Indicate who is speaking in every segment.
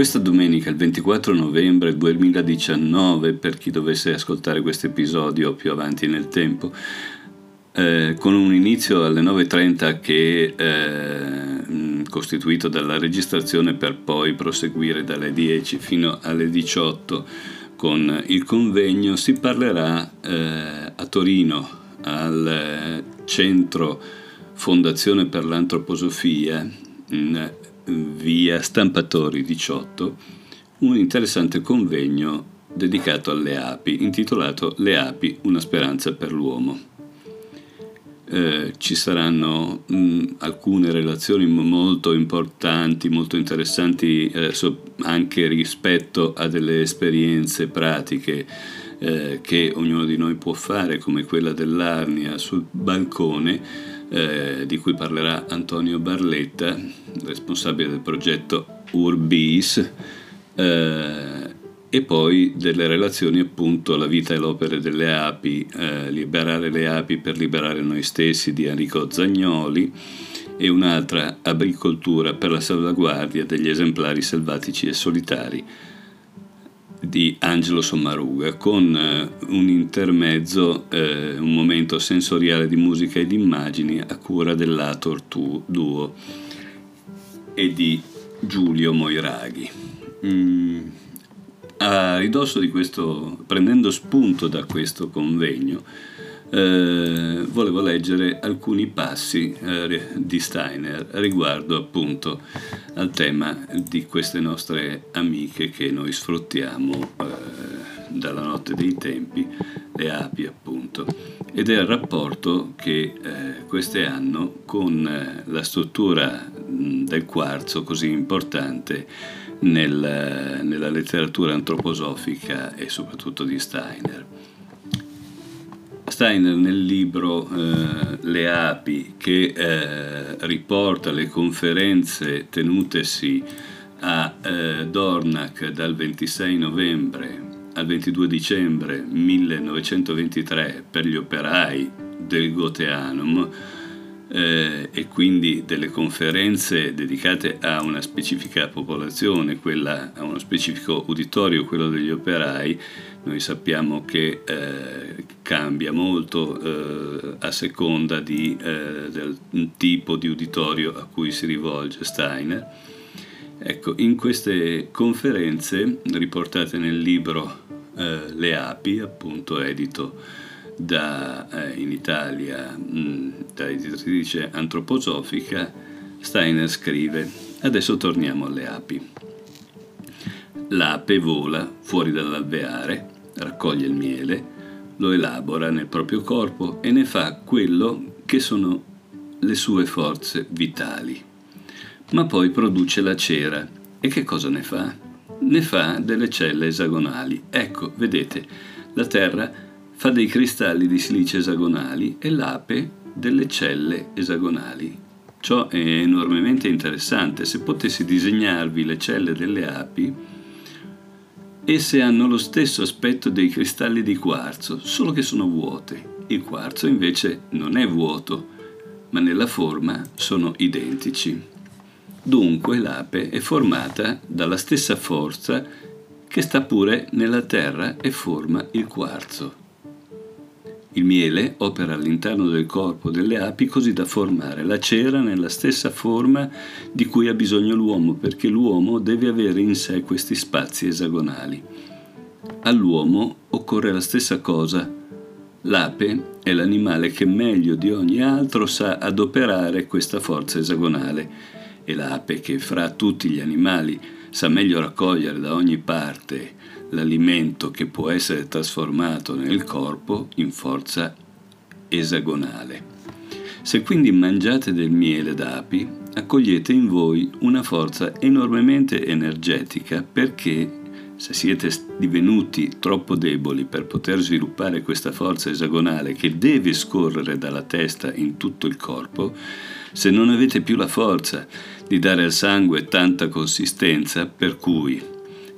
Speaker 1: Questa domenica, il 24 novembre 2019, per chi dovesse ascoltare questo episodio più avanti nel tempo, eh, con un inizio alle 9.30 che eh, costituito dalla registrazione per poi proseguire dalle 10 fino alle 18 con il convegno, si parlerà eh, a Torino al centro Fondazione per l'Antroposofia in via Stampatori 18 un interessante convegno dedicato alle api intitolato Le api, una speranza per l'uomo. Eh, ci saranno mh, alcune relazioni molto importanti, molto interessanti eh, so, anche rispetto a delle esperienze pratiche eh, che ognuno di noi può fare, come quella dell'Arnia sul balcone, eh, di cui parlerà Antonio Barletta, responsabile del progetto Urbis eh, e poi delle relazioni appunto alla vita e l'opera delle api, eh, liberare le api per liberare noi stessi di Enrico Zagnoli e un'altra agricoltura per la salvaguardia degli esemplari selvatici e solitari di Angelo Sommaruga con eh, un intermezzo, eh, un momento sensoriale di musica e di immagini a cura dell'Ator Duo e di Giulio Moiraghi. Mm a ridosso di questo, prendendo spunto da questo convegno, eh, volevo leggere alcuni passi eh, di Steiner riguardo appunto al tema di queste nostre amiche che noi sfruttiamo eh, dalla notte dei tempi, le api appunto, ed è il rapporto che eh, queste hanno con eh, la struttura mh, del quarzo così importante nel, nella letteratura antroposofica e soprattutto di Steiner. Steiner nel libro eh, Le api che eh, riporta le conferenze tenutesi a eh, Dornach dal 26 novembre al 22 dicembre 1923 per gli operai del Goteanum eh, e quindi delle conferenze dedicate a una specifica popolazione, quella, a uno specifico uditorio, quello degli operai, noi sappiamo che eh, cambia molto eh, a seconda di, eh, del tipo di uditorio a cui si rivolge Steiner. Ecco, in queste conferenze riportate nel libro eh, Le api, appunto edito da, eh, in Italia mh, da editrice antroposofica, Steiner scrive, adesso torniamo alle api. L'ape vola fuori dall'alveare, raccoglie il miele, lo elabora nel proprio corpo e ne fa quello che sono le sue forze vitali. Ma poi produce la cera e che cosa ne fa? Ne fa delle celle esagonali. Ecco, vedete, la Terra fa dei cristalli di silice esagonali e l'ape delle celle esagonali. Ciò è enormemente interessante. Se potessi disegnarvi le celle delle api, esse hanno lo stesso aspetto dei cristalli di quarzo, solo che sono vuote. Il quarzo invece non è vuoto, ma nella forma sono identici. Dunque l'ape è formata dalla stessa forza che sta pure nella terra e forma il quarzo. Il miele opera all'interno del corpo delle api così da formare la cera nella stessa forma di cui ha bisogno l'uomo, perché l'uomo deve avere in sé questi spazi esagonali. All'uomo occorre la stessa cosa. L'ape è l'animale che meglio di ogni altro sa adoperare questa forza esagonale e l'ape che fra tutti gli animali sa meglio raccogliere da ogni parte l'alimento che può essere trasformato nel corpo in forza esagonale. Se quindi mangiate del miele d'api, accogliete in voi una forza enormemente energetica perché se siete divenuti troppo deboli per poter sviluppare questa forza esagonale che deve scorrere dalla testa in tutto il corpo, se non avete più la forza di dare al sangue tanta consistenza per cui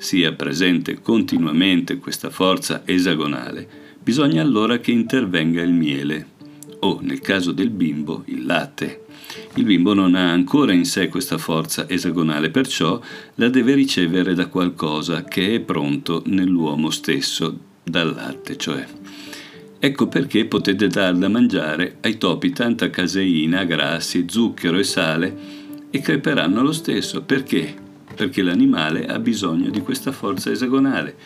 Speaker 1: sia presente continuamente questa forza esagonale, bisogna allora che intervenga il miele o, nel caso del bimbo, il latte. Il bimbo non ha ancora in sé questa forza esagonale, perciò la deve ricevere da qualcosa che è pronto nell'uomo stesso, dal latte cioè. Ecco perché potete dar da mangiare ai topi tanta caseina, grassi, zucchero e sale e creperanno lo stesso. Perché? Perché l'animale ha bisogno di questa forza esagonale.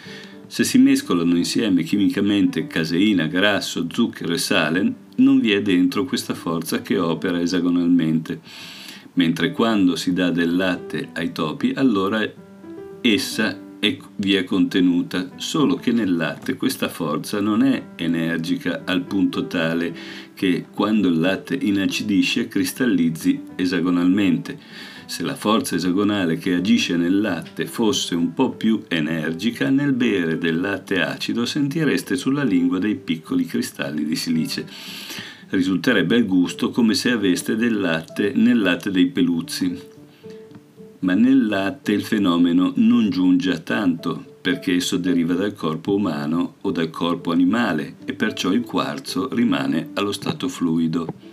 Speaker 1: Se si mescolano insieme chimicamente caseina, grasso, zucchero e sale, non vi è dentro questa forza che opera esagonalmente. Mentre quando si dà del latte ai topi, allora essa è, vi è contenuta, solo che nel latte questa forza non è energica al punto tale che quando il latte inacidisce cristallizzi esagonalmente se la forza esagonale che agisce nel latte fosse un po' più energica, nel bere del latte acido sentireste sulla lingua dei piccoli cristalli di silice. Risulterebbe al gusto come se aveste del latte nel latte dei peluzzi. Ma nel latte il fenomeno non giunge a tanto, perché esso deriva dal corpo umano o dal corpo animale e perciò il quarzo rimane allo stato fluido.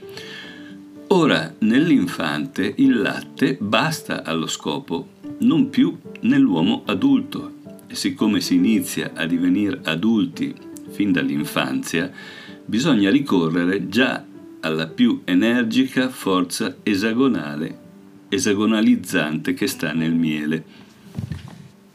Speaker 1: Ora, nell'infante il latte basta allo scopo, non più nell'uomo adulto. E siccome si inizia a divenire adulti fin dall'infanzia, bisogna ricorrere già alla più energica forza esagonale, esagonalizzante che sta nel miele.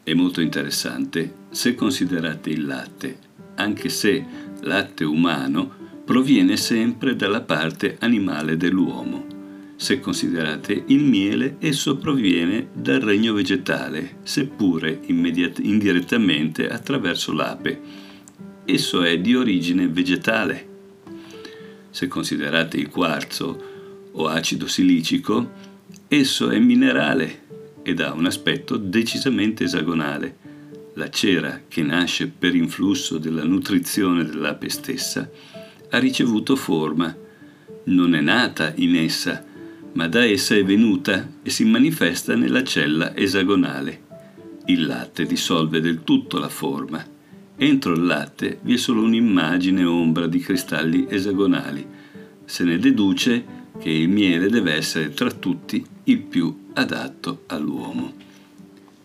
Speaker 1: È molto interessante se considerate il latte, anche se latte umano proviene sempre dalla parte animale dell'uomo. Se considerate il miele, esso proviene dal regno vegetale, seppure immediat- indirettamente attraverso l'ape. Esso è di origine vegetale. Se considerate il quarzo o acido silicico, esso è minerale ed ha un aspetto decisamente esagonale. La cera, che nasce per influsso della nutrizione dell'ape stessa, ha ricevuto forma, non è nata in essa, ma da essa è venuta e si manifesta nella cella esagonale. Il latte dissolve del tutto la forma. Entro il latte vi è solo un'immagine ombra di cristalli esagonali. Se ne deduce che il miele deve essere tra tutti il più adatto all'uomo.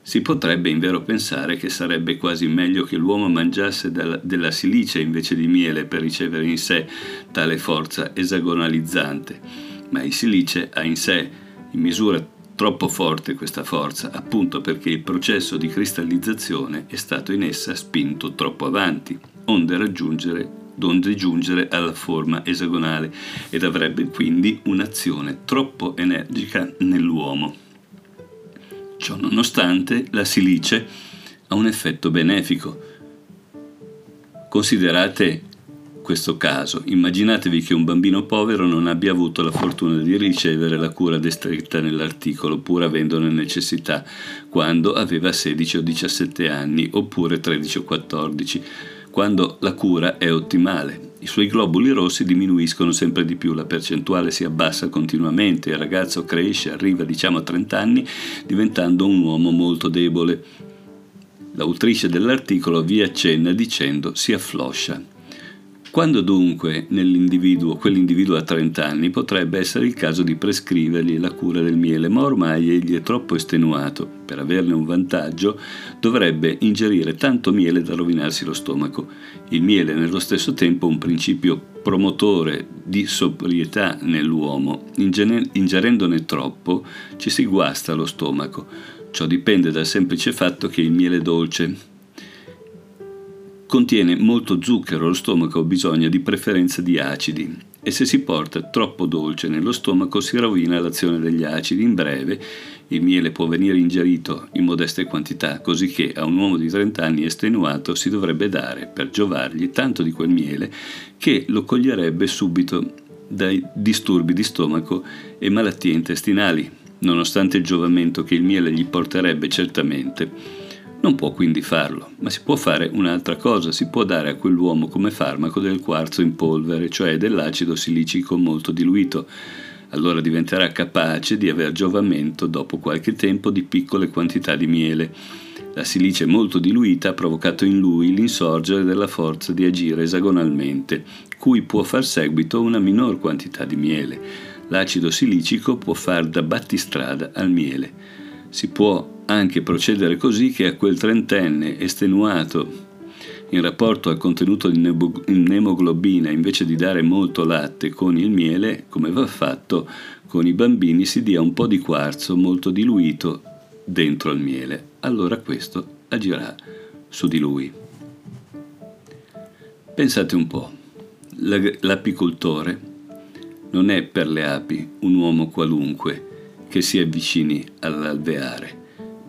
Speaker 1: Si potrebbe invero pensare che sarebbe quasi meglio che l'uomo mangiasse della silice invece di miele per ricevere in sé tale forza esagonalizzante, ma il silice ha in sé in misura troppo forte questa forza, appunto perché il processo di cristallizzazione è stato in essa spinto troppo avanti, onde raggiungere donde giungere alla forma esagonale ed avrebbe quindi un'azione troppo energica nell'uomo. Ciò nonostante, la silice ha un effetto benefico. Considerate questo caso, immaginatevi che un bambino povero non abbia avuto la fortuna di ricevere la cura descritta nell'articolo, pur avendone necessità, quando aveva 16 o 17 anni, oppure 13 o 14, quando la cura è ottimale. I suoi globuli rossi diminuiscono sempre di più, la percentuale si abbassa continuamente, il ragazzo cresce, arriva diciamo a 30 anni diventando un uomo molto debole. L'autrice dell'articolo vi accenna dicendo si affloscia. Quando dunque nell'individuo, quell'individuo ha 30 anni, potrebbe essere il caso di prescrivergli la cura del miele, ma ormai egli è troppo estenuato. Per averne un vantaggio dovrebbe ingerire tanto miele da rovinarsi lo stomaco. Il miele è nello stesso tempo un principio promotore di sobrietà nell'uomo. Ingerendone troppo ci si guasta lo stomaco. Ciò dipende dal semplice fatto che il miele dolce, Contiene molto zucchero, lo stomaco ha bisogno di preferenza di acidi e se si porta troppo dolce nello stomaco si rovina l'azione degli acidi. In breve, il miele può venire ingerito in modeste quantità, così che a un uomo di 30 anni estenuato si dovrebbe dare, per giovargli, tanto di quel miele che lo coglierebbe subito dai disturbi di stomaco e malattie intestinali, nonostante il giovamento che il miele gli porterebbe certamente non può quindi farlo, ma si può fare un'altra cosa, si può dare a quell'uomo come farmaco del quarzo in polvere, cioè dell'acido silicico molto diluito. Allora diventerà capace di aver giovamento dopo qualche tempo di piccole quantità di miele. La silice molto diluita ha provocato in lui l'insorgere della forza di agire esagonalmente, cui può far seguito una minor quantità di miele. L'acido silicico può far da battistrada al miele. Si può anche procedere così che a quel trentenne estenuato in rapporto al contenuto di nemoglobina, invece di dare molto latte con il miele, come va fatto con i bambini, si dia un po' di quarzo molto diluito dentro il miele. Allora questo agirà su di lui. Pensate un po', l'apicoltore non è per le api un uomo qualunque che si avvicini all'alveare,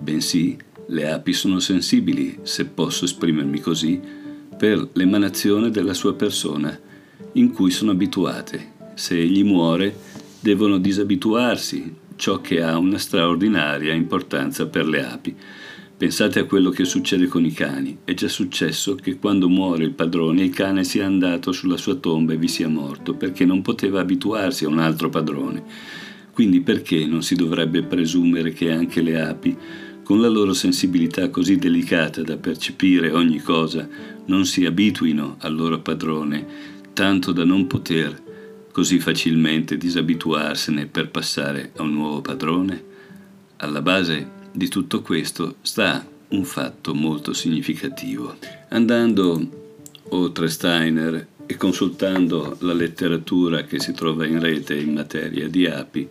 Speaker 1: bensì le api sono sensibili, se posso esprimermi così, per l'emanazione della sua persona, in cui sono abituate. Se egli muore, devono disabituarsi, ciò che ha una straordinaria importanza per le api. Pensate a quello che succede con i cani. È già successo che quando muore il padrone il cane sia andato sulla sua tomba e vi sia morto, perché non poteva abituarsi a un altro padrone. Quindi perché non si dovrebbe presumere che anche le api, con la loro sensibilità così delicata da percepire ogni cosa, non si abituino al loro padrone, tanto da non poter così facilmente disabituarsene per passare a un nuovo padrone? Alla base di tutto questo sta un fatto molto significativo. Andando oltre Steiner e consultando la letteratura che si trova in rete in materia di api,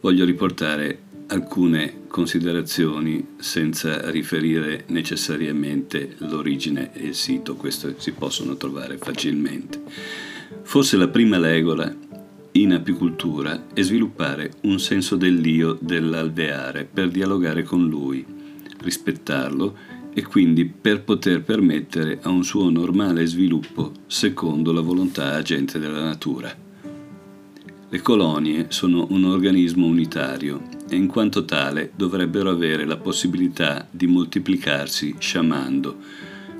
Speaker 1: voglio riportare alcune considerazioni senza riferire necessariamente l'origine e il sito, questo si possono trovare facilmente. Forse la prima regola in apicultura è sviluppare un senso dell'io dell'alveare per dialogare con lui, rispettarlo e quindi per poter permettere a un suo normale sviluppo secondo la volontà agente della natura. Le colonie sono un organismo unitario e in quanto tale dovrebbero avere la possibilità di moltiplicarsi sciamando,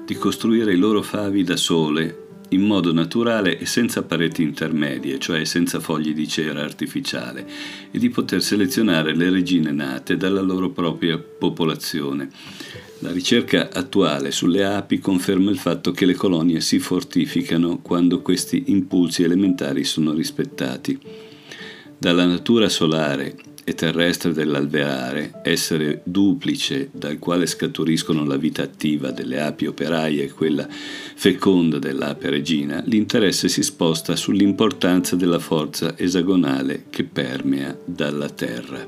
Speaker 1: di costruire i loro favi da sole in modo naturale e senza pareti intermedie, cioè senza fogli di cera artificiale, e di poter selezionare le regine nate dalla loro propria popolazione. La ricerca attuale sulle api conferma il fatto che le colonie si fortificano quando questi impulsi elementari sono rispettati. Dalla natura solare e terrestre dell'alveare, essere duplice dal quale scaturiscono la vita attiva delle api operaie e quella feconda dell'ape regina, l'interesse si sposta sull'importanza della forza esagonale che permea dalla terra.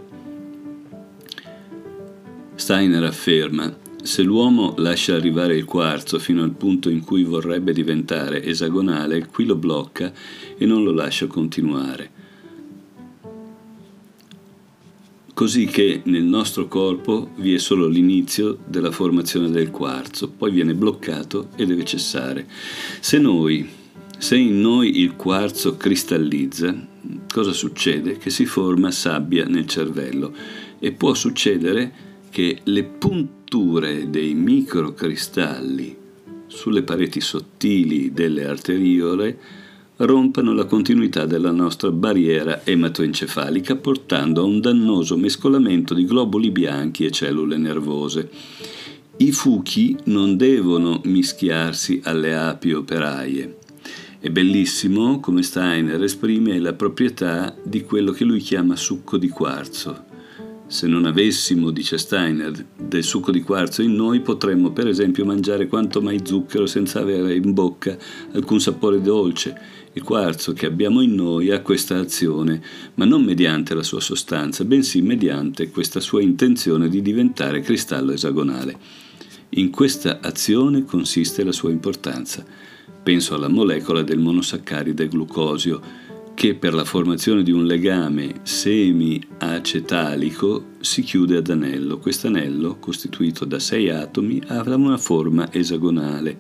Speaker 1: Steiner afferma se l'uomo lascia arrivare il quarzo fino al punto in cui vorrebbe diventare esagonale, qui lo blocca e non lo lascia continuare. Così che nel nostro corpo vi è solo l'inizio della formazione del quarzo, poi viene bloccato e deve cessare. Se noi, se in noi il quarzo cristallizza, cosa succede? Che si forma sabbia nel cervello e può succedere che le punture dei microcristalli sulle pareti sottili delle arteriole rompano la continuità della nostra barriera ematoencefalica portando a un dannoso mescolamento di globuli bianchi e cellule nervose. I fuchi non devono mischiarsi alle api operaie. È bellissimo come Steiner esprime la proprietà di quello che lui chiama succo di quarzo. Se non avessimo, dice Steiner, del succo di quarzo in noi, potremmo per esempio mangiare quanto mai zucchero senza avere in bocca alcun sapore dolce. Il quarzo che abbiamo in noi ha questa azione, ma non mediante la sua sostanza, bensì mediante questa sua intenzione di diventare cristallo esagonale. In questa azione consiste la sua importanza. Penso alla molecola del monosaccaride glucosio, che per la formazione di un legame semi-acetalico si chiude ad anello. Questo anello, costituito da sei atomi, ha una forma esagonale.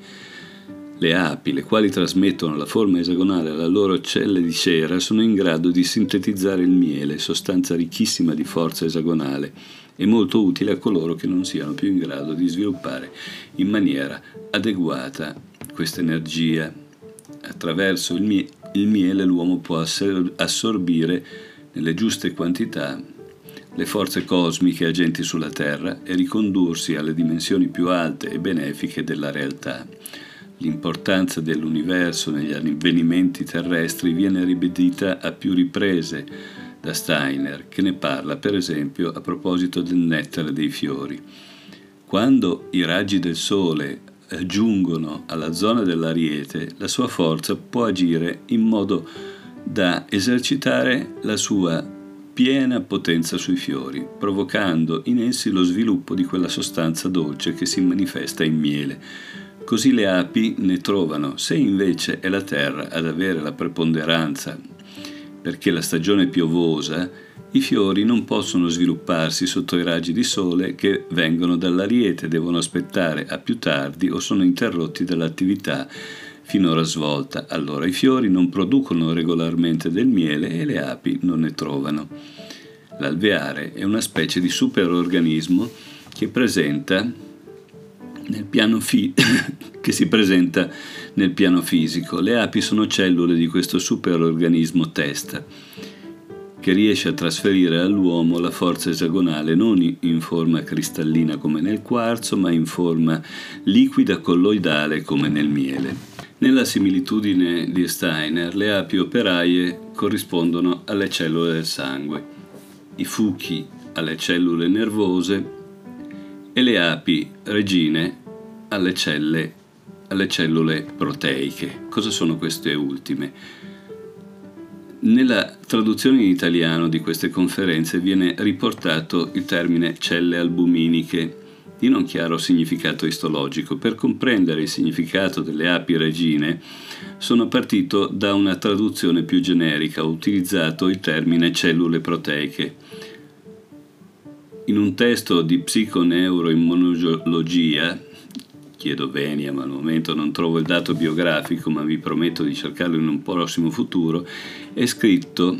Speaker 1: Le api, le quali trasmettono la forma esagonale alla loro celle di cera, sono in grado di sintetizzare il miele, sostanza ricchissima di forza esagonale e molto utile a coloro che non siano più in grado di sviluppare in maniera adeguata questa energia attraverso il, miele il miele l'uomo può assorbire nelle giuste quantità le forze cosmiche agenti sulla Terra e ricondursi alle dimensioni più alte e benefiche della realtà. L'importanza dell'universo negli avvenimenti terrestri viene ribadita a più riprese da Steiner, che ne parla per esempio a proposito del nettare dei fiori. Quando i raggi del sole giungono alla zona dell'ariete, la sua forza può agire in modo da esercitare la sua piena potenza sui fiori, provocando in essi lo sviluppo di quella sostanza dolce che si manifesta in miele. Così le api ne trovano, se invece è la terra ad avere la preponderanza perché la stagione piovosa, i fiori non possono svilupparsi sotto i raggi di sole che vengono dall'ariete, devono aspettare a più tardi o sono interrotti dall'attività finora svolta. Allora i fiori non producono regolarmente del miele e le api non ne trovano. L'alveare è una specie di superorganismo che, fi- che si presenta nel piano fisico. Le api sono cellule di questo superorganismo testa che riesce a trasferire all'uomo la forza esagonale non in forma cristallina come nel quarzo, ma in forma liquida colloidale come nel miele. Nella similitudine di Steiner, le api operaie corrispondono alle cellule del sangue, i fuchi alle cellule nervose e le api regine alle celle alle cellule proteiche. Cosa sono queste ultime? Nella traduzione in italiano di queste conferenze viene riportato il termine celle albuminiche di non chiaro significato istologico. Per comprendere il significato delle api regine sono partito da una traduzione più generica, ho utilizzato il termine cellule proteiche. In un testo di psiconeuroimmunologia chiedo venia, ma al momento non trovo il dato biografico, ma vi prometto di cercarlo in un prossimo futuro, è scritto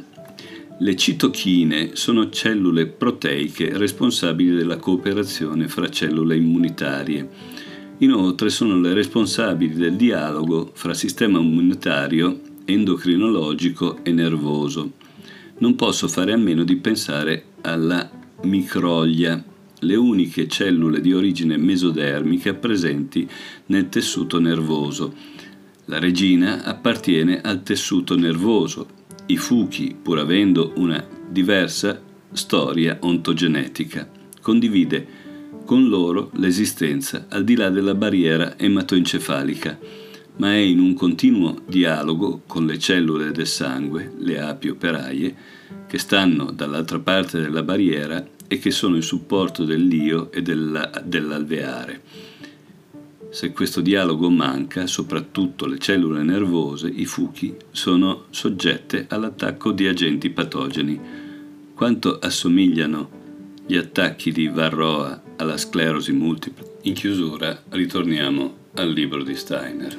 Speaker 1: le citochine sono cellule proteiche responsabili della cooperazione fra cellule immunitarie. Inoltre sono le responsabili del dialogo fra sistema immunitario, endocrinologico e nervoso. Non posso fare a meno di pensare alla microglia le uniche cellule di origine mesodermica presenti nel tessuto nervoso. La regina appartiene al tessuto nervoso. I fuchi, pur avendo una diversa storia ontogenetica, condivide con loro l'esistenza al di là della barriera ematoencefalica, ma è in un continuo dialogo con le cellule del sangue, le api operaie, che stanno dall'altra parte della barriera e che sono il supporto dell'io e della, dell'alveare. Se questo dialogo manca, soprattutto le cellule nervose, i fuchi, sono soggette all'attacco di agenti patogeni. Quanto assomigliano gli attacchi di Varroa alla sclerosi multipla? In chiusura ritorniamo al libro di Steiner.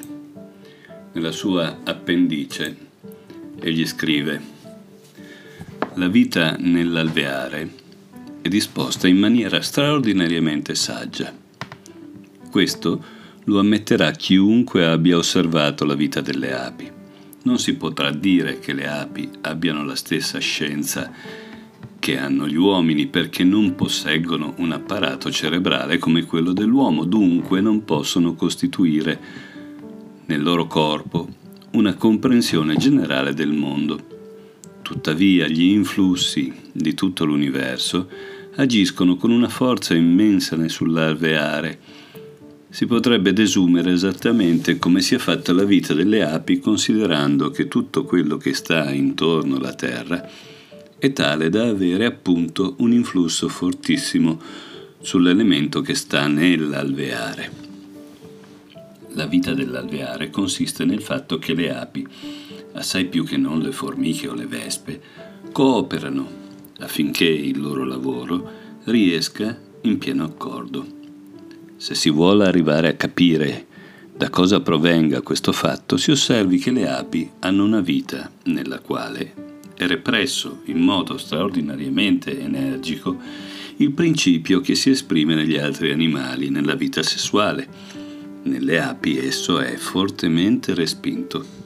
Speaker 1: Nella sua appendice egli scrive La vita nell'alveare è disposta in maniera straordinariamente saggia. Questo lo ammetterà chiunque abbia osservato la vita delle api. Non si potrà dire che le api abbiano la stessa scienza che hanno gli uomini perché non posseggono un apparato cerebrale come quello dell'uomo, dunque non possono costituire nel loro corpo una comprensione generale del mondo. Tuttavia gli influssi di tutto l'universo agiscono con una forza immensa sull'alveare. Si potrebbe desumere esattamente come sia fatta la vita delle api considerando che tutto quello che sta intorno alla Terra è tale da avere appunto un influsso fortissimo sull'elemento che sta nell'alveare. La vita dell'alveare consiste nel fatto che le api assai più che non le formiche o le vespe, cooperano affinché il loro lavoro riesca in pieno accordo. Se si vuole arrivare a capire da cosa provenga questo fatto, si osservi che le api hanno una vita nella quale è represso in modo straordinariamente energico il principio che si esprime negli altri animali nella vita sessuale. Nelle api esso è fortemente respinto.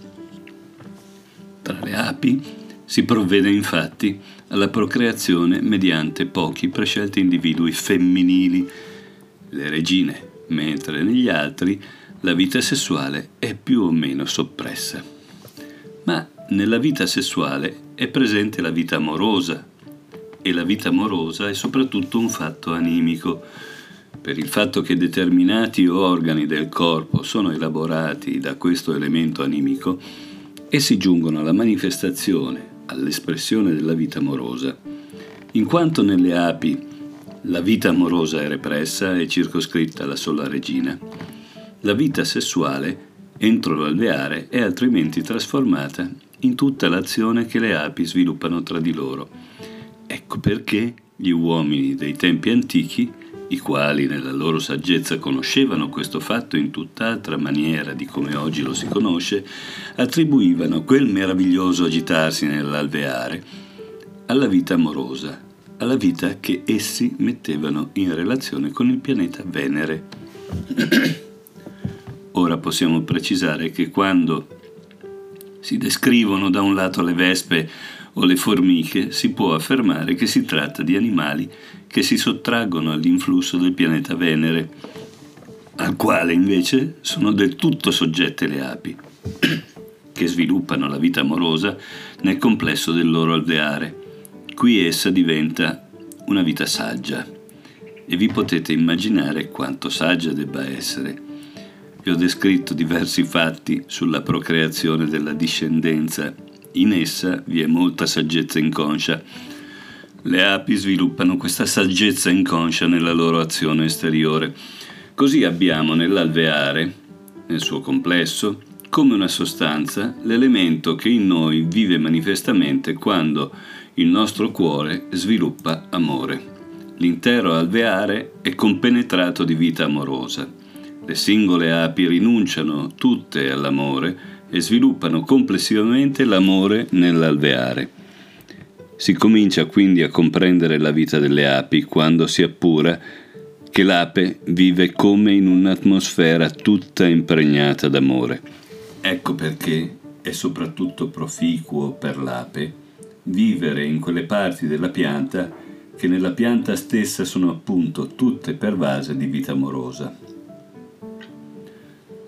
Speaker 1: Tra le api si provvede infatti alla procreazione mediante pochi prescelti individui femminili, le regine, mentre negli altri la vita sessuale è più o meno soppressa. Ma nella vita sessuale è presente la vita amorosa e la vita amorosa è soprattutto un fatto animico, per il fatto che determinati organi del corpo sono elaborati da questo elemento animico, essi giungono alla manifestazione, all'espressione della vita amorosa. In quanto nelle api la vita amorosa è repressa e circoscritta alla sola regina, la vita sessuale entro l'alveare è altrimenti trasformata in tutta l'azione che le api sviluppano tra di loro. Ecco perché gli uomini dei tempi antichi, i quali nella loro saggezza conoscevano questo fatto in tutt'altra maniera di come oggi lo si conosce, attribuivano quel meraviglioso agitarsi nell'alveare alla vita amorosa, alla vita che essi mettevano in relazione con il pianeta Venere. Ora possiamo precisare che quando si descrivono da un lato le vespe o le formiche, si può affermare che si tratta di animali che si sottraggono all'influsso del pianeta Venere, al quale invece sono del tutto soggette le api, che sviluppano la vita amorosa nel complesso del loro alveare. Qui essa diventa una vita saggia e vi potete immaginare quanto saggia debba essere vi ho descritto diversi fatti sulla procreazione della discendenza. In essa vi è molta saggezza inconscia. Le api sviluppano questa saggezza inconscia nella loro azione esteriore. Così abbiamo nell'alveare, nel suo complesso, come una sostanza, l'elemento che in noi vive manifestamente quando il nostro cuore sviluppa amore. L'intero alveare è compenetrato di vita amorosa. Le singole api rinunciano tutte all'amore e sviluppano complessivamente l'amore nell'alveare. Si comincia quindi a comprendere la vita delle api quando si appura che l'ape vive come in un'atmosfera tutta impregnata d'amore. Ecco perché è soprattutto proficuo per l'ape vivere in quelle parti della pianta che nella pianta stessa sono appunto tutte pervase di vita amorosa.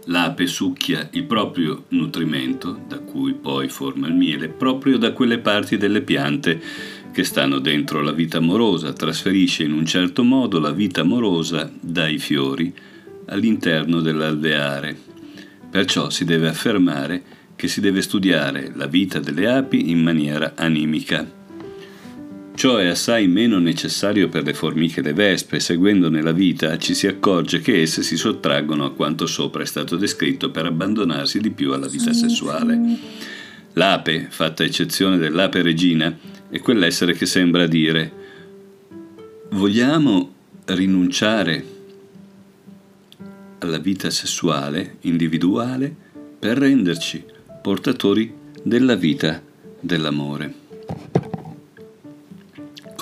Speaker 1: L'ape succhia il proprio nutrimento, da cui poi forma il miele, proprio da quelle parti delle piante che stanno dentro la vita amorosa, trasferisce in un certo modo la vita amorosa dai fiori all'interno dell'alveare. Perciò si deve affermare che si deve studiare la vita delle api in maniera animica. Ciò è assai meno necessario per le formiche e le vespe, seguendone la vita ci si accorge che esse si sottraggono a quanto sopra è stato descritto per abbandonarsi di più alla vita sessuale. L'ape, fatta eccezione dell'ape regina, è quell'essere che sembra dire vogliamo rinunciare alla vita sessuale individuale per renderci portatori della vita dell'amore.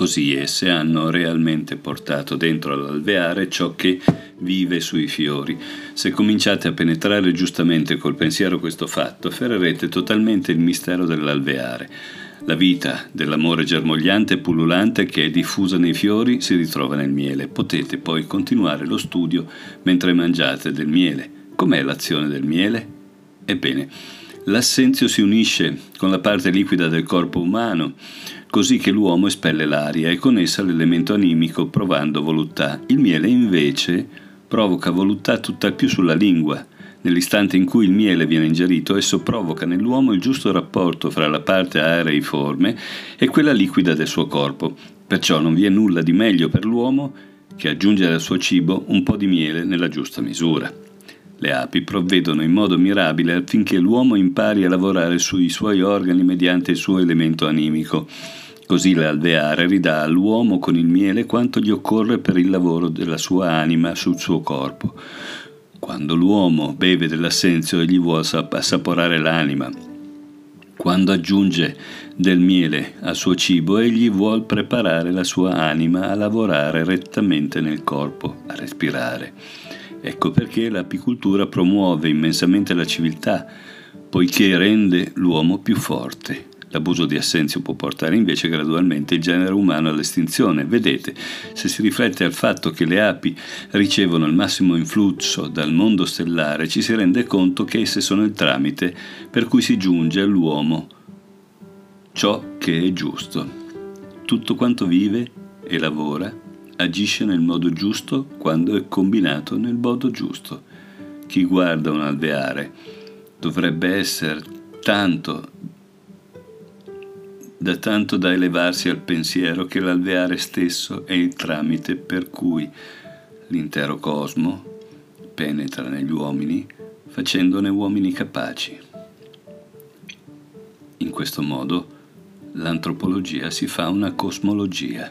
Speaker 1: Così esse hanno realmente portato dentro l'alveare ciò che vive sui fiori. Se cominciate a penetrare giustamente col pensiero questo fatto, afferrerete totalmente il mistero dell'alveare. La vita dell'amore germogliante e pullulante che è diffusa nei fiori si ritrova nel miele. Potete poi continuare lo studio mentre mangiate del miele. Com'è l'azione del miele? Ebbene, l'assenzio si unisce con la parte liquida del corpo umano così che l'uomo espelle l'aria e con essa l'elemento animico provando voluttà. Il miele invece provoca voluttà tutt'al più sulla lingua. Nell'istante in cui il miele viene ingerito, esso provoca nell'uomo il giusto rapporto fra la parte areiforme e quella liquida del suo corpo. Perciò non vi è nulla di meglio per l'uomo che aggiungere al suo cibo un po' di miele nella giusta misura. Le api provvedono in modo mirabile affinché l'uomo impari a lavorare sui suoi organi mediante il suo elemento animico. Così l'alveare ridà all'uomo con il miele quanto gli occorre per il lavoro della sua anima sul suo corpo. Quando l'uomo beve dell'assenzio egli vuole assaporare l'anima. Quando aggiunge del miele al suo cibo egli vuole preparare la sua anima a lavorare rettamente nel corpo, a respirare. Ecco perché l'apicoltura promuove immensamente la civiltà, poiché rende l'uomo più forte. L'abuso di assenzio può portare invece gradualmente il genere umano all'estinzione. Vedete, se si riflette al fatto che le api ricevono il massimo influsso dal mondo stellare, ci si rende conto che esse sono il tramite per cui si giunge all'uomo ciò che è giusto. Tutto quanto vive e lavora agisce nel modo giusto quando è combinato nel modo giusto. Chi guarda un alveare dovrebbe essere tanto da tanto da elevarsi al pensiero che l'alveare stesso è il tramite per cui l'intero cosmo penetra negli uomini facendone uomini capaci. In questo modo l'antropologia si fa una cosmologia